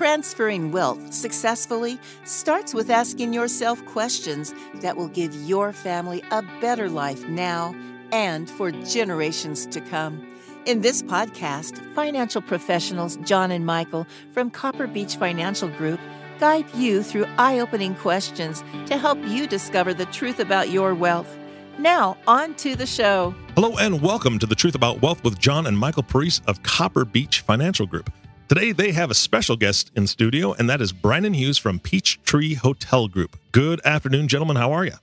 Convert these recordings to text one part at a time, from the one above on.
Transferring wealth successfully starts with asking yourself questions that will give your family a better life now and for generations to come. In this podcast, financial professionals John and Michael from Copper Beech Financial Group guide you through eye opening questions to help you discover the truth about your wealth. Now, on to the show. Hello, and welcome to The Truth About Wealth with John and Michael Parise of Copper Beech Financial Group. Today, they have a special guest in studio, and that is Brandon Hughes from Peachtree Hotel Group. Good afternoon, gentlemen. How are you?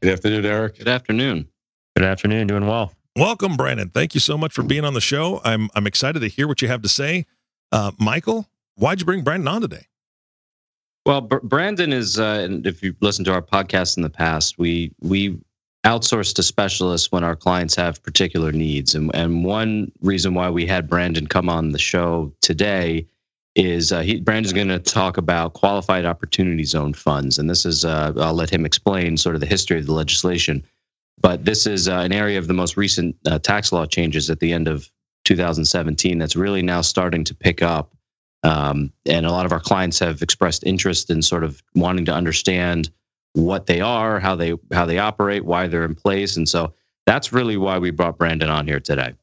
Good afternoon, Eric. Good afternoon. Good afternoon. Doing well. Welcome, Brandon. Thank you so much for being on the show. I'm I'm excited to hear what you have to say. Uh, Michael, why'd you bring Brandon on today? Well, B- Brandon is, uh, if you listen to our podcast in the past, we we outsource to specialists when our clients have particular needs. And, and one reason why we had Brandon come on the show today is uh, he, Brandon's going to talk about qualified opportunity zone funds. And this is, uh, I'll let him explain sort of the history of the legislation. But this is uh, an area of the most recent uh, tax law changes at the end of 2017 that's really now starting to pick up. Um, and a lot of our clients have expressed interest in sort of wanting to understand what they are, how they how they operate, why they're in place, and so that's really why we brought Brandon on here today.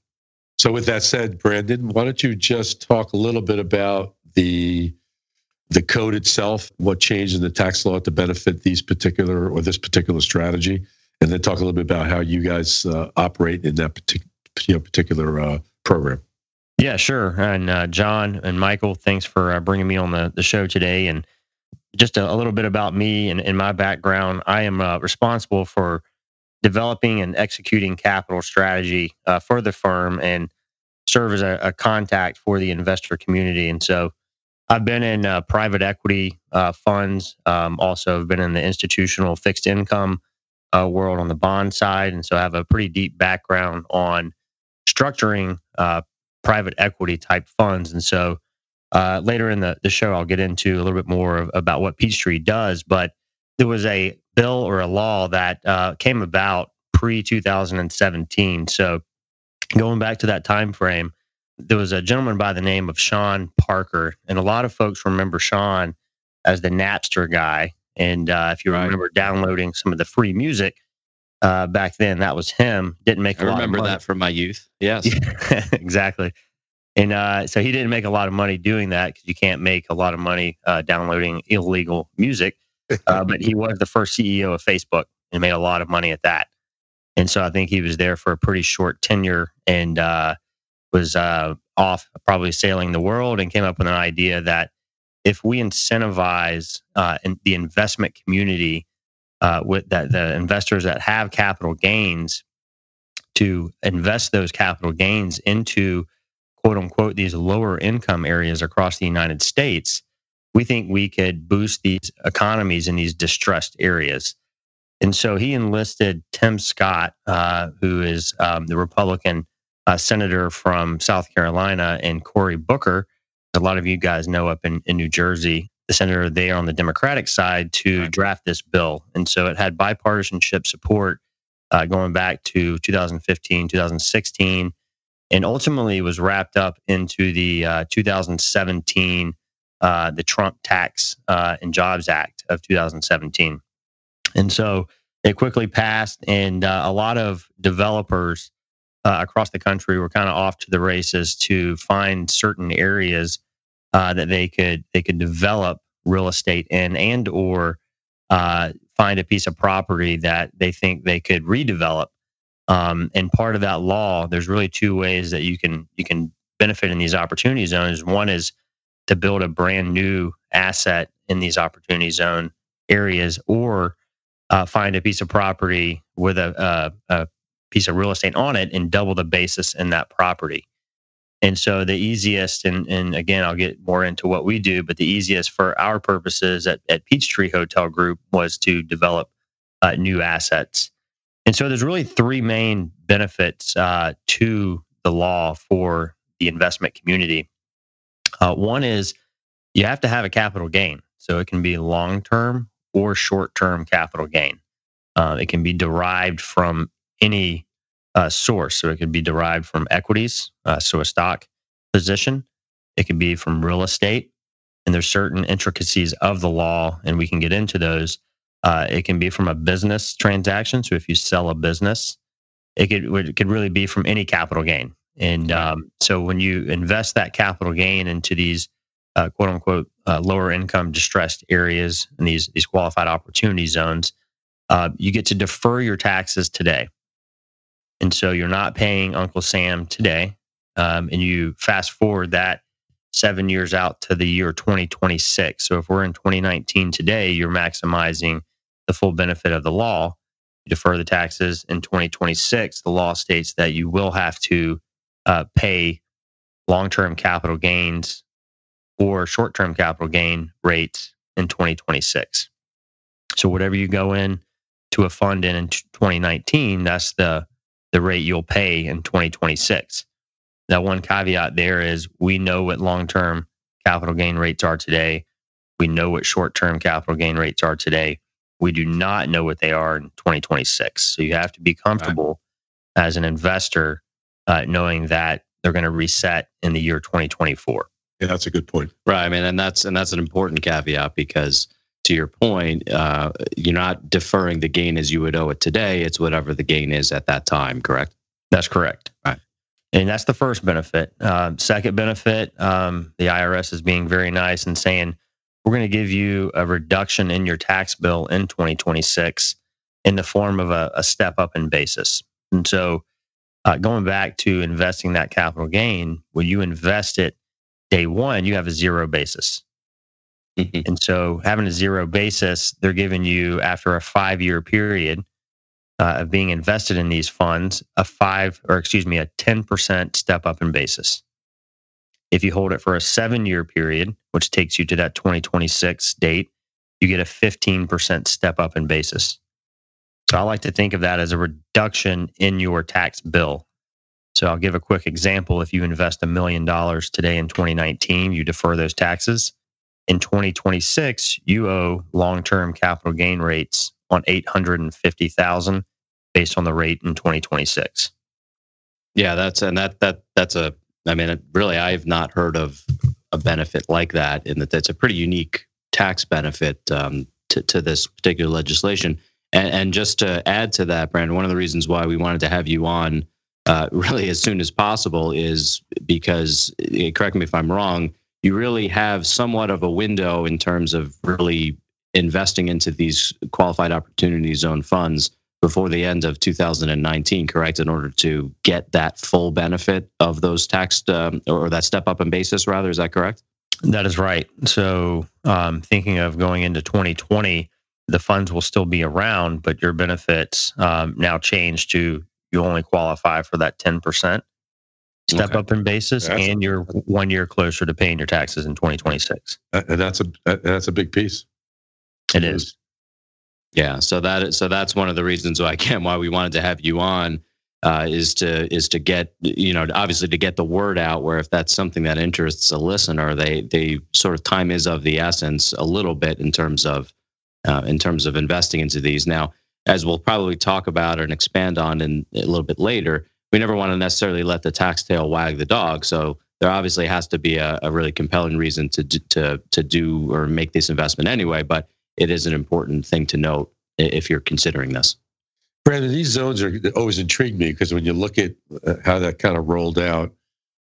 So, with that said, Brandon, why don't you just talk a little bit about the the code itself, what changed in the tax law to benefit these particular or this particular strategy, and then talk a little bit about how you guys uh, operate in that particular you know, particular uh, program. Yeah, sure. And uh, John and Michael, thanks for uh, bringing me on the, the show today. And just a, a, little bit about me and, and my background. I am uh, responsible for developing and executing capital strategy uh, for the firm and serve as a, a, contact for the investor community. And so I've been in uh, private equity uh, funds, um, also have been in the institutional fixed income uh, world on the bond side. And so I have a pretty deep background on structuring uh, private equity type funds. And so uh, later in the, the show, I'll get into a little bit more of, about what Peachtree does. But there was a bill or a law that uh, came about pre 2017. So going back to that time frame, there was a gentleman by the name of Sean Parker, and a lot of folks remember Sean as the Napster guy. And uh, if you right. remember downloading some of the free music uh, back then, that was him. Didn't make. I remember that from my youth. Yes, exactly. And uh, so he didn't make a lot of money doing that because you can't make a lot of money uh, downloading illegal music. Uh, but he was the first CEO of Facebook and made a lot of money at that. And so I think he was there for a pretty short tenure and uh, was uh, off probably sailing the world and came up with an idea that if we incentivize uh, in the investment community with that the investors that have capital gains to invest those capital gains into quote unquote these lower income areas across the United States, we think we could boost these economies in these distressed areas. And so he enlisted Tim Scott, uh, who is um, the Republican uh, senator from South Carolina, and Cory Booker, a lot of you guys know up in, in New Jersey, the senator there on the Democratic side, to draft this bill. And so it had bipartisanship support uh, going back to 2015, 2016 and ultimately was wrapped up into the uh, 2017 uh, the Trump Tax uh, and Jobs Act of 2017. And so it quickly passed, and uh, a lot of developers uh, across the country were kind of off to the races to find certain areas uh, that they could they could develop real estate in, and or find a piece of property that they think they could redevelop um, and part of that law, there's really two ways that you can you can benefit in these opportunity zones. One is to build a brand new asset in these opportunity zone areas, or uh, find a piece of property with a, a, a piece of real estate on it and double the basis in that property. And so the easiest, and, and again, I'll get more into what we do, but the easiest for our purposes at, at Peachtree Hotel Group was to develop uh, new assets. And so there's really three main benefits uh, to the law for the investment community. Uh, one is you have to have a capital gain. So it can be long term or short term capital gain. Uh, it can be derived from any uh, source. So it could be derived from equities, uh, so a stock position. It could be from real estate, and there's certain intricacies of the law, and we can get into those. Uh, it can be from a business transaction. So if you sell a business, it could it could really be from any capital gain. And um, so when you invest that capital gain into these uh, quote unquote uh, lower income distressed areas and these these qualified opportunity zones, uh, you get to defer your taxes today. And so you're not paying Uncle Sam today, um, and you fast forward that seven years out to the year 2026. So if we're in 2019 today, you're maximizing the full benefit of the law. You defer the taxes in 2026. The law states that you will have to uh, pay long term capital gains or short term capital gain rates in 2026. So whatever you go in to a fund in in 2019, that's the the rate you'll pay in 2026. Now, one caveat there is we know what long term capital gain rates are today. We know what short term capital gain rates are today. We do not know what they are in 2026. So you have to be comfortable right. as an investor uh, knowing that they're going to reset in the year 2024. Yeah, that's a good point. Right. I mean, and that's and that's an important caveat because to your point, uh, you're not deferring the gain as you would owe it today. It's whatever the gain is at that time. Correct. That's correct. Right. And that's the first benefit. Uh, second benefit, um, the IRS is being very nice and saying we're going to give you a reduction in your tax bill in 2026 in the form of a, a step up in basis. And so, uh, going back to investing that capital gain, when you invest it day one, you have a zero basis. Mm-hmm. And so, having a zero basis, they're giving you after a five year period uh, of being invested in these funds a five or excuse me a 10% step up in basis if you hold it for a seven year period which takes you to that 2026 date you get a 15% step up in basis. So i like to think of that as a reduction in your tax bill. So i'll give a quick example. If you invest a million dollars today in 2019 you defer those taxes. In 2026 you owe long-term capital gain rates on 850,000 based on the rate in 2026. Yeah, that's and that that that's a I mean really I've not heard of a benefit like that in that that's a pretty unique tax benefit um, to to this particular legislation. And, and just to add to that, Brandon, one of the reasons why we wanted to have you on uh, really as soon as possible is because, eh, correct me if I'm wrong, you really have somewhat of a window in terms of really investing into these qualified opportunity zone funds before the end of 2019, correct? In order to get that full benefit of those tax um, or that step up in basis, rather, is that correct? That is right. So, um, thinking of going into 2020, the funds will still be around, but your benefits um, now change to you only qualify for that 10% step okay. up in basis, that's and you're one year closer to paying your taxes in 2026. And that's a that's a big piece. It is. Yeah, so that so that's one of the reasons why why we wanted to have you on uh, is to is to get you know obviously to get the word out where if that's something that interests a listener they they sort of time is of the essence a little bit in terms of uh, in terms of investing into these. Now as we'll probably talk about and expand on in a little bit later we never want to necessarily let the tax tail wag the dog so there obviously has to be a, a really compelling reason to to to do or make this investment anyway but it is an important thing to note if you're considering this. Brandon, these zones are always intrigued me because when you look at uh, how that kind of rolled out,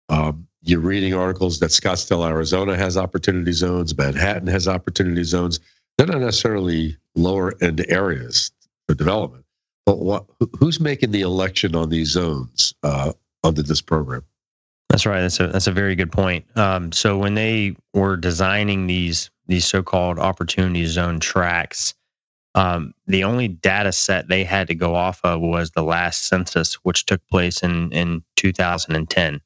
um, you're reading articles that Scottsdale, Arizona has opportunity zones, Manhattan has opportunity zones. They're not necessarily lower end areas for development. But what, who's making the election on these zones uh, under this program? That's right. That's a that's a very good point. Um, so when they were designing these these so-called opportunity zone tracks, um, the only data set they had to go off of was the last census, which took place in in 2010.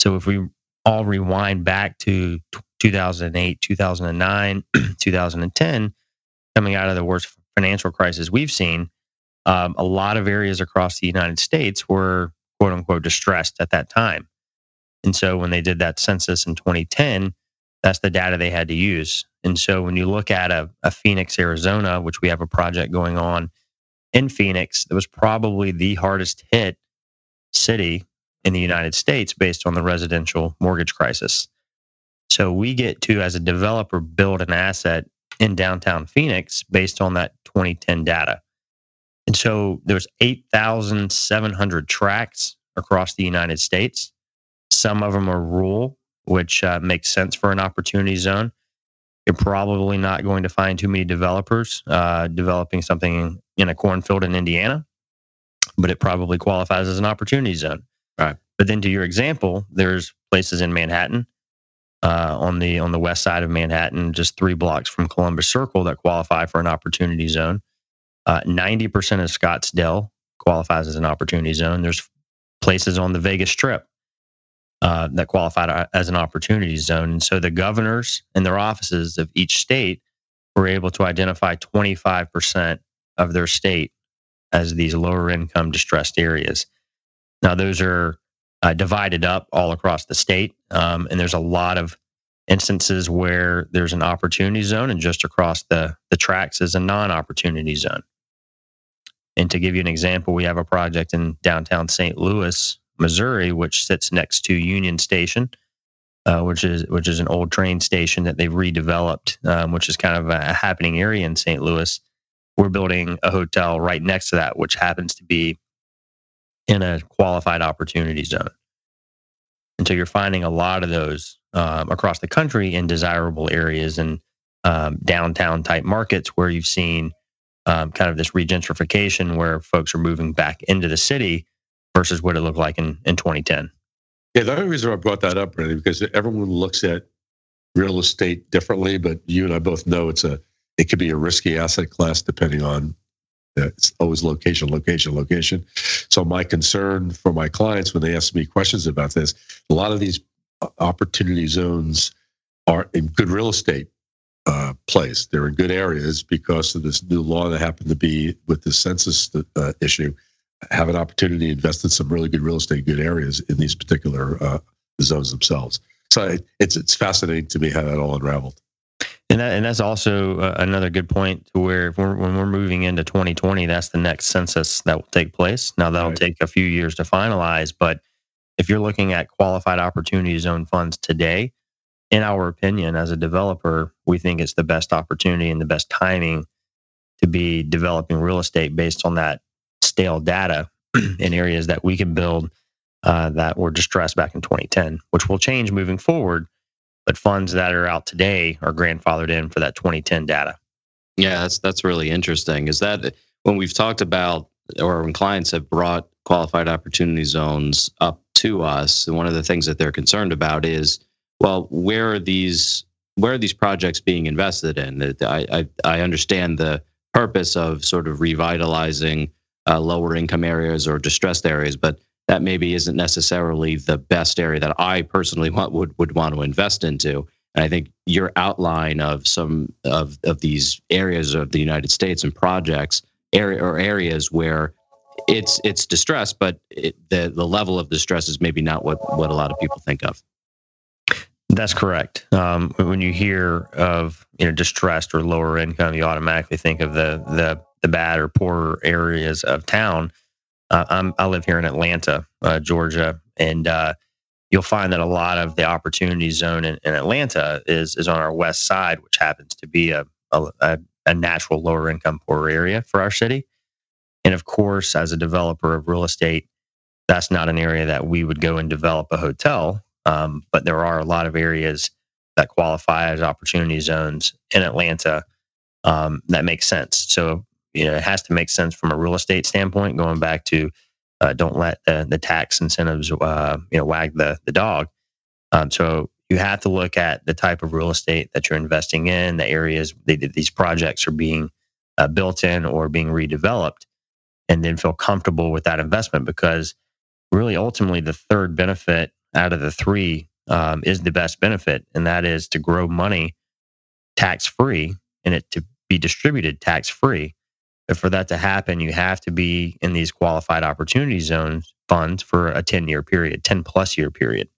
So if we all rewind back to 2008, 2009, 2010, coming out of the worst financial crisis we've seen, um, a lot of areas across the United States were quote unquote distressed at that time. And so when they did that census in 2010, that's the data they had to use. And so when you look at a, a Phoenix, Arizona, which we have a project going on in Phoenix, that was probably the hardest hit city in the United States based on the residential mortgage crisis. So we get to, as a developer, build an asset in downtown Phoenix based on that 2010 data. And so there's 8,700 tracks across the United States. Some of them are rural, which uh, makes sense for an opportunity zone. You're probably not going to find too many developers uh, developing something in a cornfield in Indiana, but it probably qualifies as an opportunity zone. Right. But then, to your example, there's places in Manhattan, uh, on the on the west side of Manhattan, just three blocks from Columbus Circle, that qualify for an opportunity zone. Uh, ninety percent of Scottsdale qualifies as an opportunity zone. There's places on the Vegas Strip uh, that qualified as an opportunity zone. And so the governors and their offices of each state were able to identify 25% of their state as these lower income distressed areas. Now, those are uh, divided up all across the state. Um, and there's a lot of instances where there's an opportunity zone, and just across the, the tracks is a non opportunity zone. And to give you an example, we have a project in downtown St. Louis, Missouri, which sits next to Union Station, uh, which is which is an old train station that they've redeveloped, um, which is kind of a happening area in St. Louis. We're building a hotel right next to that, which happens to be in a qualified opportunity zone. And so you're finding a lot of those um, across the country in desirable areas and um, downtown type markets where you've seen um, kind of this regentrification where folks are moving back into the city versus what it looked like in, in 2010. Yeah, the only reason I brought that up, really, because everyone looks at real estate differently, but you and I both know it's a it could be a risky asset class depending on it's always location, location, location. So my concern for my clients when they ask me questions about this, a lot of these opportunity zones are in good real estate uh, place. They're in good areas because of this new law that happened to be with the census uh, issue. Have an opportunity to invest in some really good real estate, good areas in these particular uh, zones themselves. So it's it's fascinating to me how that all unraveled. And that, and that's also uh, another good point to where we're, when we're moving into 2020, that's the next census that will take place. Now that'll right. take a few years to finalize, but if you're looking at qualified opportunity zone funds today, in our opinion, as a developer, we think it's the best opportunity and the best timing to be developing real estate based on that stale data in areas that we can build uh, that were distressed back in 2010, which will change moving forward but funds that are out today are grandfathered in for that 2010 data. Yeah, that's that's really interesting. Is that when we've talked about or when clients have brought qualified opportunity zones up to us, one of the things that they're concerned about is, well, where are these where are these projects being invested in? I I, I understand the purpose of sort of revitalizing uh, lower income areas or distressed areas, but that maybe isn't necessarily the best area that I personally want, would would want to invest into. And I think your outline of some of of these areas of the United States and projects area or areas where it's it's distress, but it, the the level of distress is maybe not what what a lot of people think of. That's correct. Um, when you hear of you know distressed or lower income, you automatically think of the the the bad or poorer areas of town. Uh, i live here in Atlanta, uh, Georgia, and uh, you'll find that a lot of the opportunity zone in, in, Atlanta is is on our west side, which happens to be a, a, a natural lower income poor area for our city. And of course, as a developer of real estate, that's not an area that we would go and develop a hotel. Um, but there are a lot of areas that qualify as opportunity zones in Atlanta um, that make sense. So you know, it has to make sense from a real estate standpoint. Going back to uh, don't let the, the tax incentives uh, you know wag the the dog. Um, so you have to look at the type of real estate that you're investing in, the areas that these projects are being uh, built in or being redeveloped, and then feel comfortable with that investment because really ultimately the third benefit out of the three um, is the best benefit, and that is to grow money tax free and it to be distributed tax free but for that to happen, you have to be in these qualified opportunity zones funds for a 10 year period, 10 plus year period.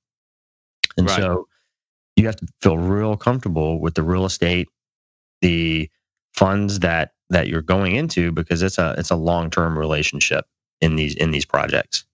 And right. so you have to feel real comfortable with the real estate, the funds that that you're going into because it's a it's a long-term relationship in these in these projects.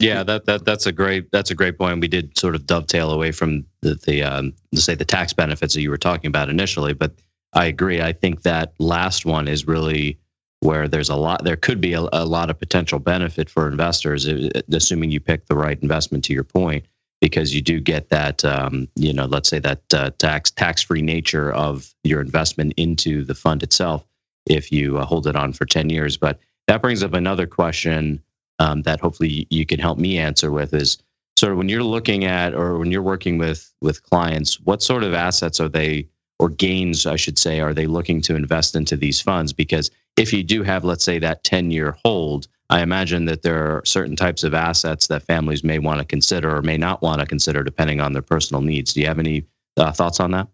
Yeah, that that that's a great that's a great point. We did sort of dovetail away from the the um, say the tax benefits that you were talking about initially, but I agree. I think that last one is really where there's a lot. There could be a, a lot of potential benefit for investors, assuming you pick the right investment. To your point, because you do get that, um, you know, let's say that uh, tax tax free nature of your investment into the fund itself if you uh, hold it on for ten years. But that brings up another question um, that hopefully you can help me answer with is sort of when you're looking at or when you're working with with clients, what sort of assets are they or gains, I should say, are they looking to invest into these funds? Because if you do have, let's say, that 10 year hold, I imagine that there are certain types of assets that families may want to consider or may not want to consider depending on their personal needs. Do you have any uh, thoughts on that?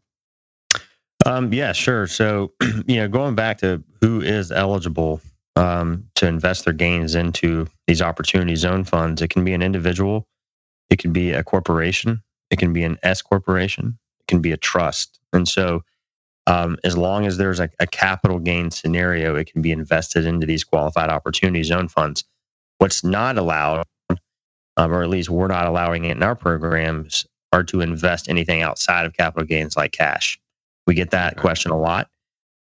Um, yeah, sure. So, you know, going back to who is eligible um, to invest their gains into these opportunity zone funds, it can be an individual, it can be a corporation, it can be an S corporation, it can be a trust. And so, um, as long as there's a, a, capital gain scenario, it can be invested into these qualified opportunity zone funds. What's not allowed, um, or at least we're not allowing it in our programs, are to invest anything outside of capital gains like cash. We get that question a lot.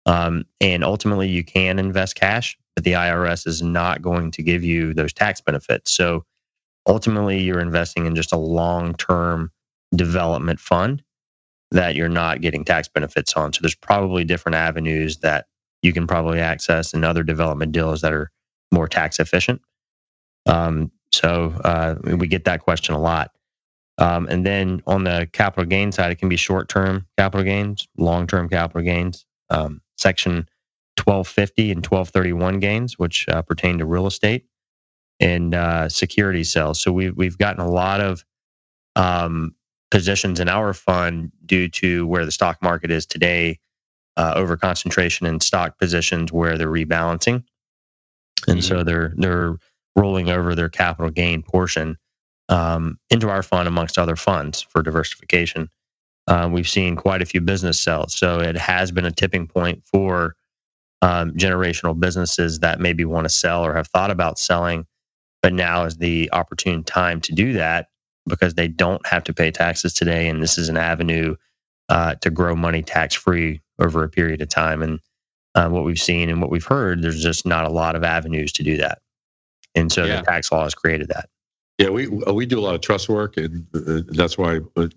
Um, and ultimately, you can invest cash, but the IRS is not going to give you those tax benefits. So ultimately, you're investing in just a long term development fund that you're not getting tax benefits on. So there's probably different avenues that you can probably access and other development deals that are more tax efficient. Um, so uh, we get that question a lot. Um, and then on the capital gain side, it can be short term capital gains, long term capital gains. Um, section 1250 and 1231 gains, which uh, pertain to real estate and uh, security sales. So we've we've gotten a lot of um, positions in our fund due to where the stock market is today, uh, over concentration in stock positions where they're rebalancing, and mm-hmm. so they're they're rolling over their capital gain portion um, into our fund amongst other funds for diversification. Uh, we've seen quite a few business sales, so it has been a tipping point for um, generational businesses that maybe want to sell or have thought about selling, but now is the opportune time to do that because they don't have to pay taxes today, and this is an avenue uh, to grow money tax free over a period of time. And uh, what we've seen and what we've heard, there's just not a lot of avenues to do that, and so yeah. the tax law has created that. Yeah, we we do a lot of trust work, and uh, that's why uh,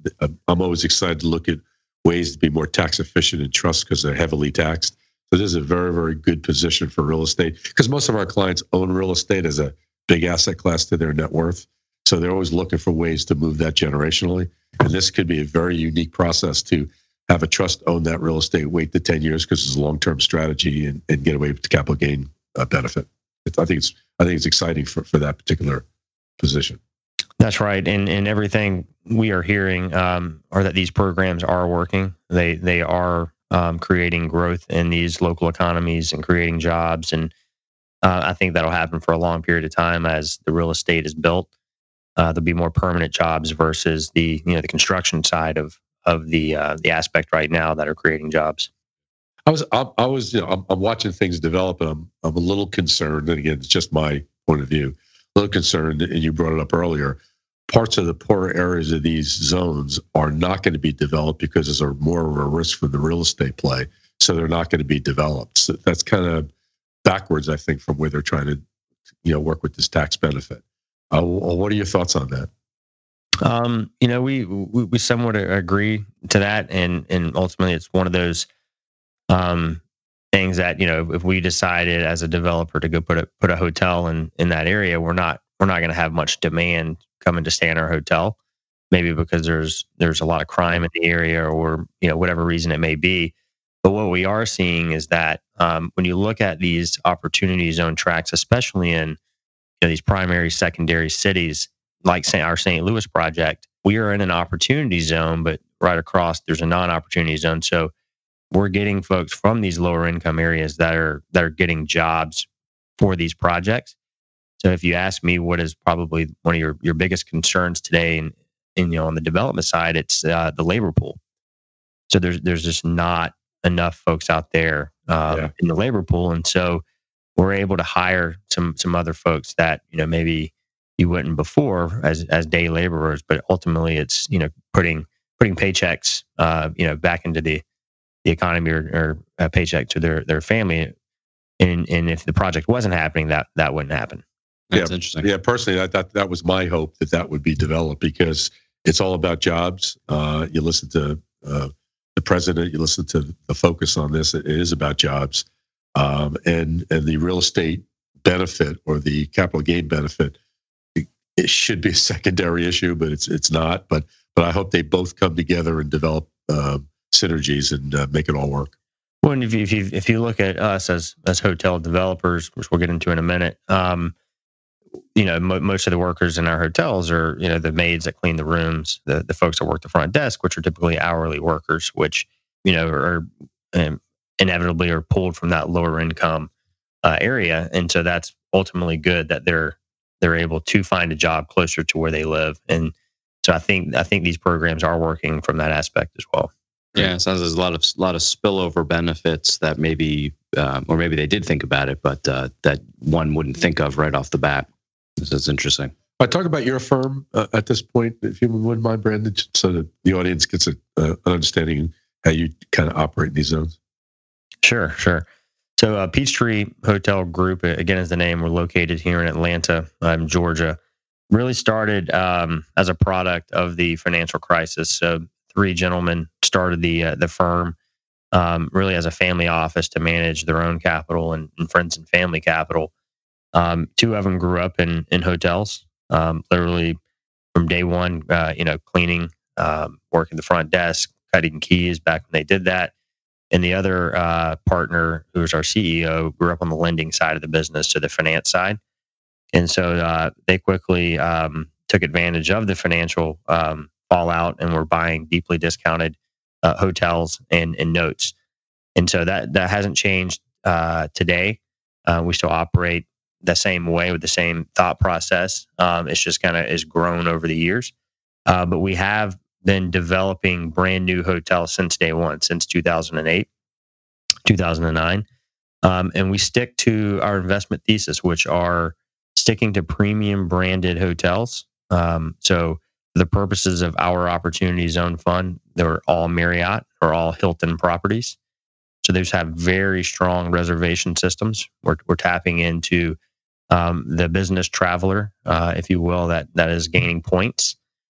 I'm always excited to look at ways to be more tax efficient in trust because they're heavily taxed. So this is a very, very good position for real estate because most of our clients own real estate as a big asset class to their net worth. So they're always looking for ways to move that generationally. And this could be a very unique process to have a trust own that real estate, wait the 10 years because it's a long term strategy and, and get away with the capital gain uh, benefit. It's, I think it's I think it's exciting for, for that particular position. That's right, and and everything we are hearing um, are that these programs are working. They they are um, creating growth in these local economies and creating jobs. And uh, I think that'll happen for a long period of time as the real estate is built. Uh, there'll be more permanent jobs versus the you know the construction side of of the uh, the aspect right now that are creating jobs. I was I, I was you know I'm, I'm, watching things develop and I'm I'm a little concerned. And again, it's just my point of view. A little concerned, and you brought it up earlier parts of the poorer areas of these zones are not going to be developed because there's a more of a risk for the real estate play. So they're not going to be developed. So that's kind of backwards, I think, from where they're trying to, you know, work with this tax benefit. Uh, what are your thoughts on that? Um, you know, we, we, we somewhat agree to that, and and ultimately, it's one of those um, things that you know, if we decided as a developer to go put a put a hotel in in that area, we're not we're not going to have much demand coming to stay in our hotel, maybe because there's there's a lot of crime in the area or you know whatever reason it may be. But what we are seeing is that um, when you look at these opportunity zone tracks, especially in you know, these primary, secondary cities like St. our St. Louis project, we are in an opportunity zone, but right across there's a non-opportunity zone. So we're getting folks from these lower income areas that are that are getting jobs for these projects so if you ask me, what is probably one of your, your biggest concerns today, and you know on the development side, it's uh, the labor pool. So there's there's just not enough folks out there um, yeah. in the labor pool, and so we're able to hire some some other folks that you know maybe you wouldn't before as as day laborers. But ultimately, it's you know putting putting paychecks uh, you know back into the the economy or, or a paycheck to their their family. And and if the project wasn't happening, that that wouldn't happen. That's Yeah. interesting. Yeah, personally, I thought that was my hope that that would be developed because it's all about jobs. Uh, you listen to uh, the president, you listen to the focus on this. It is about jobs, um, and and the real estate benefit or the capital gain benefit. It, it should be a secondary issue, but it's it's not. But but I hope they both come together and develop uh, synergies and uh, make it all work. Well, and if you, if you if you look at us as as hotel developers, which we'll get into in a minute, um, you know, mo- most of the workers in our hotels are you know the maids that clean the rooms, the the folks that work the front desk, which are typically hourly workers, which you know are um, inevitably are pulled from that lower income uh, area, and so that's ultimately good that they're they're able to find a job closer to where they live, and so I think I think these programs are working from that aspect as well. Yeah, it sounds there's a lot of lot of spillover benefits that maybe, um, or maybe they did think about it, but uh, that one wouldn't think of right off the bat. This is interesting. I talk about your firm uh, at this point, if you wouldn't mind, Brandon, so that the audience gets a, uh, an understanding how you kind of operate in these zones. Sure, sure. So, uh, Peachtree Hotel Group, uh, again, is the name. We're located here in Atlanta, um, Georgia. Really started um, as a product of the financial crisis. So, three gentlemen started the uh, the firm um, really as a family office to manage their own capital and, and friends and family capital. Um, two of them grew up in in hotels, um, literally from day one. Uh, you know, cleaning, um, working the front desk, cutting keys back when they did that and the other uh, partner, who was our CEO, grew up on the lending side of the business, so the finance side. And so uh, they quickly um, took advantage of the financial um, fallout and were buying deeply discounted uh, hotels and, and notes. And so that that hasn't changed uh, today. Uh, we still operate the same way with the same thought process. Um, it's just kind of is grown over the years. Uh, but we have been developing brand new hotels since day one, since 2008, 2009. Um, and we stick to our investment thesis, which are sticking to premium branded hotels. Um, so, for the purposes of our Opportunity Zone Fund, they're all Marriott or all Hilton properties. So, those have very strong reservation systems. We're, we're tapping into um, the business traveler, uh, if you will, that that is gaining points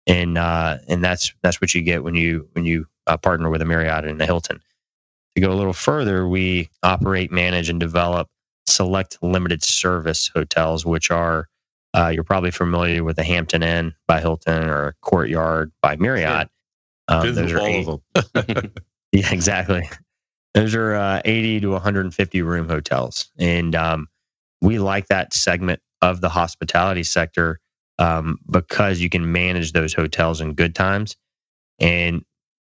and uh, and that's that's what you get when you when you uh, partner with a Marriott and a Hilton. To go a little further, we operate, manage, and develop select limited service hotels, which are uh, you're probably familiar with the Hampton Inn by Hilton or Courtyard by Marriott. Um, those are all eight, of them. yeah, exactly. Those are uh, 80 to 150 room hotels. And um, we like that segment of the hospitality sector um, because you can manage those hotels in good times and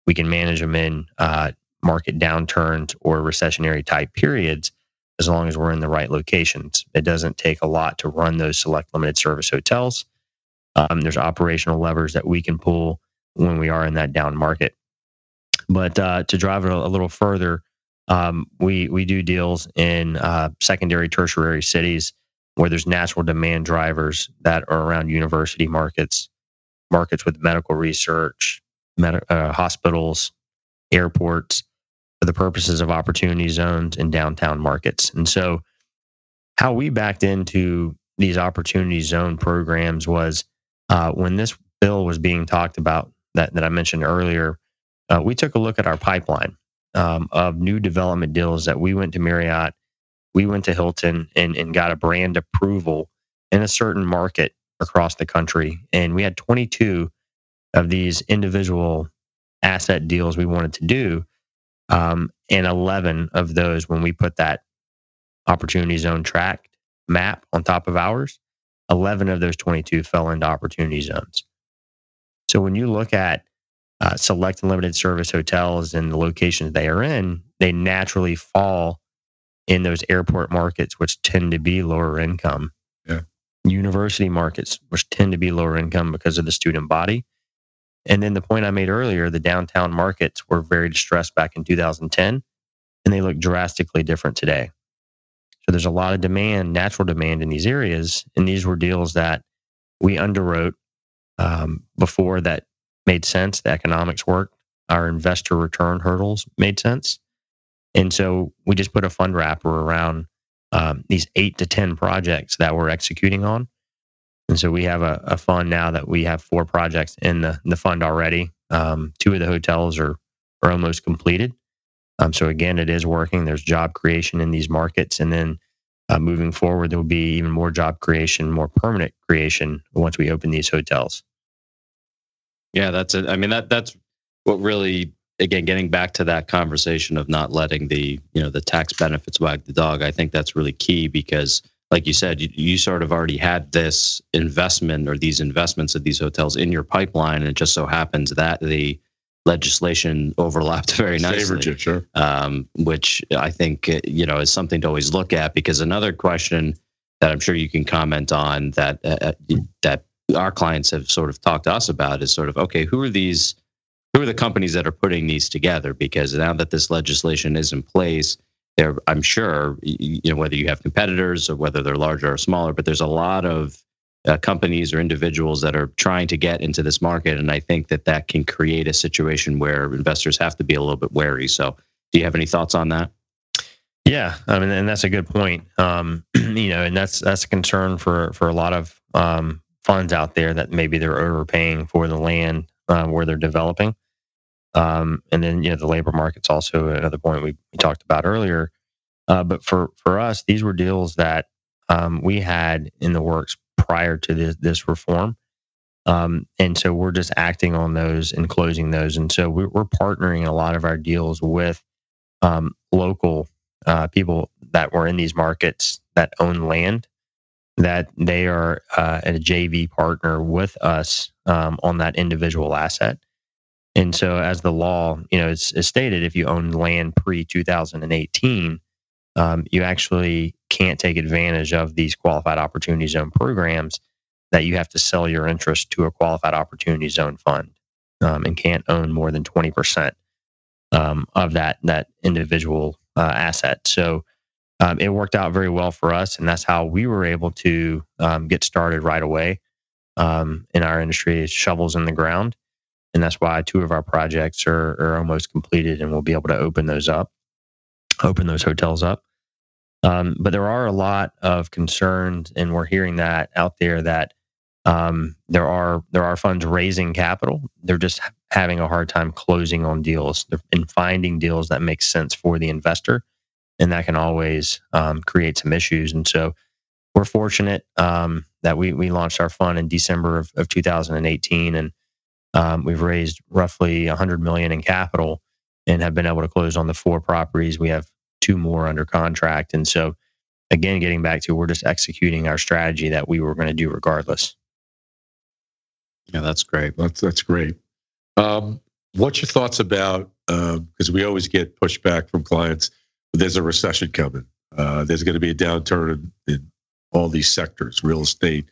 we can manage them in uh, market downturns or recessionary type periods as long as we're in the right locations. It doesn't take a lot to run those select limited service hotels. Um, there's operational levers that we can pull when we are in that down market. But uh, to drive it a, a little further, um, we we do deals in uh, secondary, tertiary cities where there's natural demand drivers that are around university markets, markets with medical research, med- uh, hospitals, airports, for the purposes of opportunity zones and downtown markets. And so, how we backed into these opportunity zone programs was uh, when this bill was being talked about that, that I mentioned earlier, uh, we took a look at our pipeline um, of new development deals that we went to Marriott, we went to Hilton, and, and got a brand approval in a certain market across the country. And we had 22 of these individual asset deals we wanted to do. Um, and 11 of those, when we put that opportunity zone track map on top of ours, 11 of those 22 fell into opportunity zones. So when you look at uh, select and limited service hotels and the locations they are in, they naturally fall in those airport markets, which tend to be lower income. Yeah. University markets, which tend to be lower income because of the student body. And then the point I made earlier, the downtown markets were very distressed back in 2010, and they look drastically different today. So there's a lot of demand, natural demand in these areas. And these were deals that we underwrote um, before that made sense. The economics worked. Our investor return hurdles made sense. And so we just put a fund wrapper around um, these eight to 10 projects that we're executing on. And so we have a, a fund now that we have four projects in the, the fund already. Um, two of the hotels are, are almost completed. Um, so again, it is working. There's job creation in these markets. And then uh, moving forward, there will be even more job creation, more permanent creation once we open these hotels. Yeah, that's it. I mean, that that's what really again getting back to that conversation of not letting the you know the tax benefits wag the dog. I think that's really key because, like you said, you, you sort of already had this investment or these investments of these hotels in your pipeline, and it just so happens that the legislation overlapped very nicely. Sure. Um, which I think you know is something to always look at because another question that I'm sure you can comment on that uh, uh that our clients have sort of talked to us about is sort of okay, who are these? Who are the companies that are putting these together? Because now that this legislation is in place, there, I'm sure, you know, whether you have competitors or whether they're larger or smaller, but there's a lot of uh, companies or individuals that are trying to get into this market, and I think that that can create a situation where investors have to be a little bit wary. So, do you have any thoughts on that? Yeah, I mean, and that's a good point. Um, you know, and that's that's a concern for for a lot of um, funds out there that maybe they're overpaying for the land uh, where they're developing. Um, and then you know the labor market's also another point we, we talked about earlier. Uh, but for for us, these were deals that um, we had in the works prior to this, this reform. Um, and so we're just acting on those and closing those. And so we're, we're partnering a lot of our deals with um, local uh, people that were in these markets that own land that they are uh, a JV partner with us um, on that individual asset. And so, as the law, you know, is, is stated, if you own land pre 2018, um, you actually can't take advantage of these qualified opportunity zone programs. That you have to sell your interest to a qualified opportunity zone fund um, and can't own more than 20 percent um, of that that individual uh, asset. So um, it worked out very well for us, and that's how we were able to um, get started right away um, in our industry. Shovels in the ground, and that's why two of our projects are, are almost completed, and we'll be able to open those up, open those hotels up. Um, but there are a lot of concerns, and we're hearing that out there that um, there are there are funds raising capital. They're just having a hard time closing on deals and finding deals that make sense for the investor and that can always um, create some issues. And so we're fortunate um, that we we launched our fund in December of, of 2018, and um, we've raised roughly 100 million in capital and have been able to close on the four properties. We have two more under contract, and so again, getting back to we're just executing our strategy that we were going to do regardless. Yeah, that's great. That's that's great. Um, what's your thoughts about? Because uh, we always get pushback from clients there's a recession coming. Uh, there's going to be a downturn in, in, all these sectors real estate,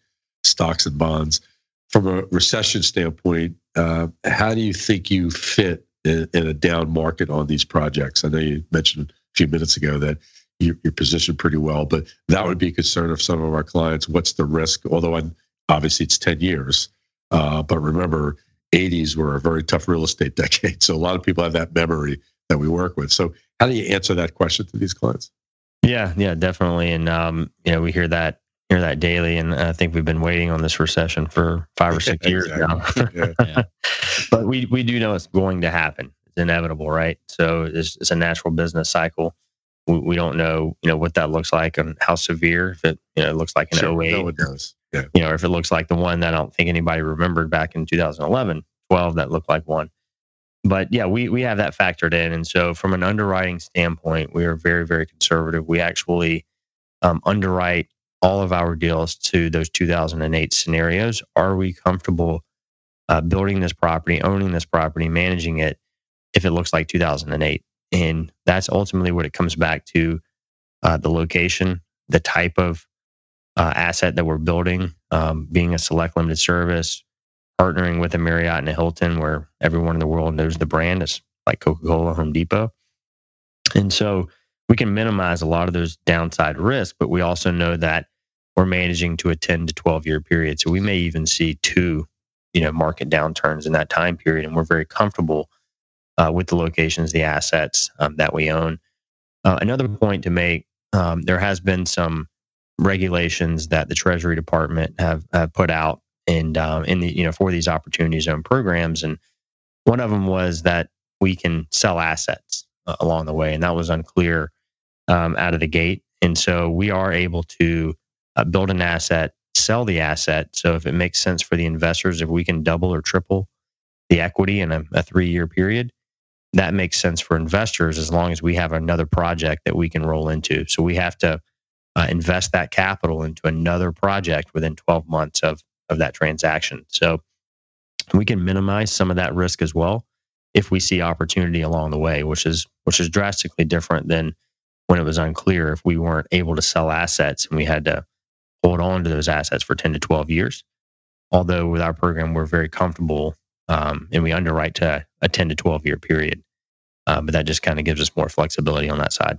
stocks, and bonds. From a recession standpoint, uh, how do you think you fit in, in, a down market on these projects? I know you mentioned a few minutes ago that you're, you're positioned pretty well, but that would be a concern of some of our clients. What's the risk? Although I'm, obviously it's 10 years, uh, but remember, 80s were a very tough real estate decade. So a lot of people have that memory that we work with. So how do you answer that question to these clients? Yeah, yeah, definitely. And um, you know, we hear that hear that daily, and I think we've been waiting on this recession for five or six years now. yeah. But we we do know it's going to happen. It's inevitable, right? So it's, it's a natural business cycle. We, we, don't know, you know, what that looks like and how severe. If it you know it looks like an sure, 08, no, it does. Yeah. You know, if it looks like the one that I don't think anybody remembered back in 2011, 12 that looked like one but yeah, we we have that factored in, and so from an underwriting standpoint, we are very very conservative. We actually um, underwrite all of our deals to those 2008 scenarios. Are we comfortable uh, building this property, owning this property, managing it if it looks like 2008? And that's ultimately what it comes back to: uh, the location, the type of uh, asset that we're building, um, being a select limited service, partnering with a Marriott and a Hilton where everyone in the world knows the brand. It's like Coca Cola, Home Depot. And so we can minimize a lot of those downside risks, but we also know that we're managing to a 10 to 12 year period. So we may even see two, you know, market downturns in that time period, and we're very comfortable uh, with the locations, the assets um, that we own. Uh, another point to make: um, there has been some regulations that the Treasury Department have, have put out, and um, in the you know for these opportunity zone programs, and one of them was that we can sell assets uh, along the way, and that was unclear um, out of the gate. And so we are able to uh, build an asset, sell the asset. So if it makes sense for the investors, if we can double or triple the equity in a, a three year period, that makes sense for investors as long as we have another project that we can roll into. So we have to uh, invest that capital into another project within 12 months of, of that transaction. So we can minimize some of that risk as well if we see opportunity along the way, which is which is drastically different than when it was unclear if we weren't able to sell assets and we had to hold on to those assets for 10 to 12 years. Although with our program, we're very comfortable um, and we underwrite to a 10 to 12 year period. Uh, but that just kind of gives us more flexibility on that side.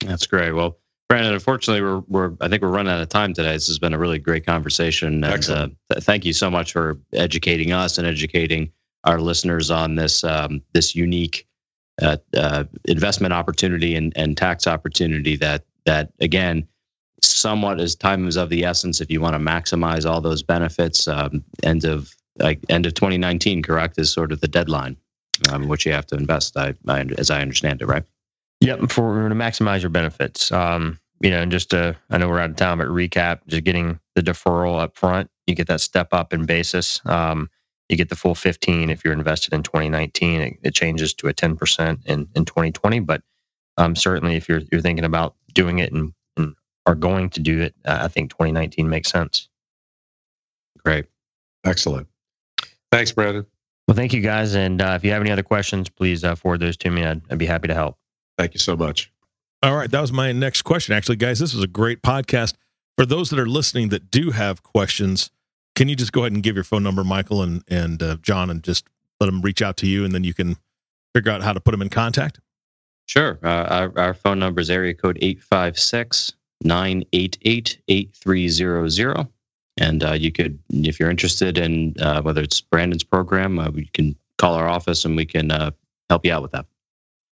That's great. Well, Brandon, unfortunately, we're, we're I think we're running out of time today. This has been a really great conversation. And uh, th- thank you so much for educating us and educating our listeners on this um, this unique uh, uh, investment opportunity and, and tax opportunity that that again somewhat as time is of the essence if you want to maximize all those benefits um, end of like end of 2019 correct is sort of the deadline um, which you have to invest I, I, as i understand it right yep for to maximize your benefits. Um, you know and just to i know we're out of time but recap just getting the deferral up front you get that step up in basis. Um, you get the full 15 if you're invested in 2019 it, it changes to a 10% in, in 2020 but um, certainly if you're, you're thinking about doing it and, and are going to do it uh, i think 2019 makes sense. Great. Excellent. Thanks brandon. Well thank you guys and uh, if you have any other questions please uh, forward those to me. I'd, I'd be happy to help thank you so much all right that was my next question actually guys this was a great podcast for those that are listening that do have questions can you just go ahead and give your phone number, Michael and and uh, John, and just let them reach out to you, and then you can figure out how to put them in contact? Sure. Uh, our, our phone number is area code 856 988 8300. And uh, you could, if you're interested in uh, whether it's Brandon's program, uh, you can call our office and we can uh, help you out with that.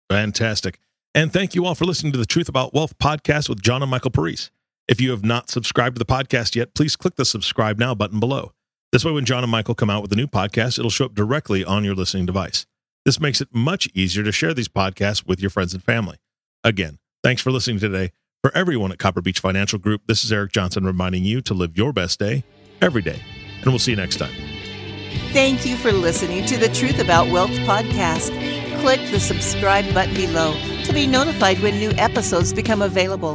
Fantastic. And thank you all for listening to the Truth About Wealth podcast with John and Michael Parise. If you have not subscribed to the podcast yet, please click the subscribe now button below. This way, when John and Michael come out with a new podcast, it'll show up directly on your listening device. This makes it much easier to share these podcasts with your friends and family. Again, thanks for listening today. For everyone at Copper Beech Financial Group, this is Eric Johnson reminding you to live your best day every day. And we'll see you next time. Thank you for listening to the Truth About Wealth podcast. Click the subscribe button below to be notified when new episodes become available.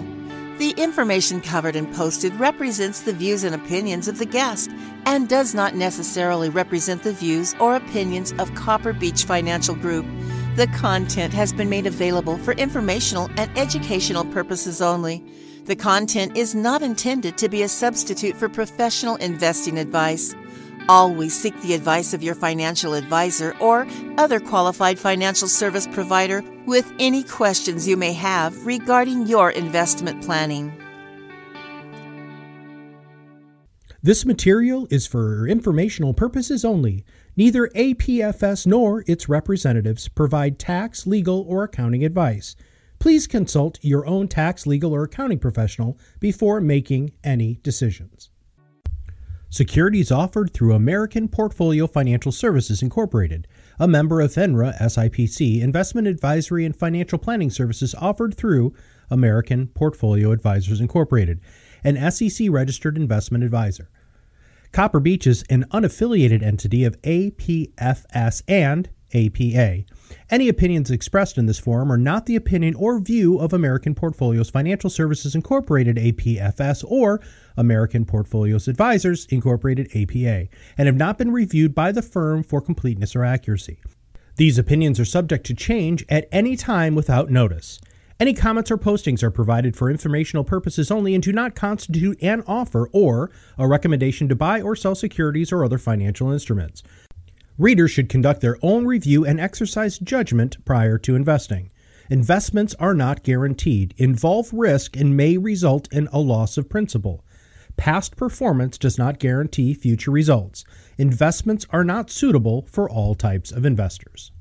The information covered and posted represents the views and opinions of the guest and does not necessarily represent the views or opinions of Copper Beech Financial Group. The content has been made available for informational and educational purposes only. The content is not intended to be a substitute for professional investing advice. Always seek the advice of your financial advisor or other qualified financial service provider with any questions you may have regarding your investment planning. This material is for informational purposes only. Neither APFS nor its representatives provide tax, legal, or accounting advice. Please consult your own tax, legal, or accounting professional before making any decisions. Securities offered through American Portfolio Financial Services Incorporated, a member of FINRA SIPC, investment advisory and financial planning services offered through American Portfolio Advisors Incorporated, an SEC registered investment advisor. Copper Beech is an unaffiliated entity of APFS and APA. Any opinions expressed in this forum are not the opinion or view of American Portfolios Financial Services Incorporated APFS or American Portfolios Advisors Incorporated APA and have not been reviewed by the firm for completeness or accuracy. These opinions are subject to change at any time without notice. Any comments or postings are provided for informational purposes only and do not constitute an offer or a recommendation to buy or sell securities or other financial instruments. Readers should conduct their own review and exercise judgment prior to investing. Investments are not guaranteed, involve risk, and may result in a loss of principal. Past performance does not guarantee future results. Investments are not suitable for all types of investors.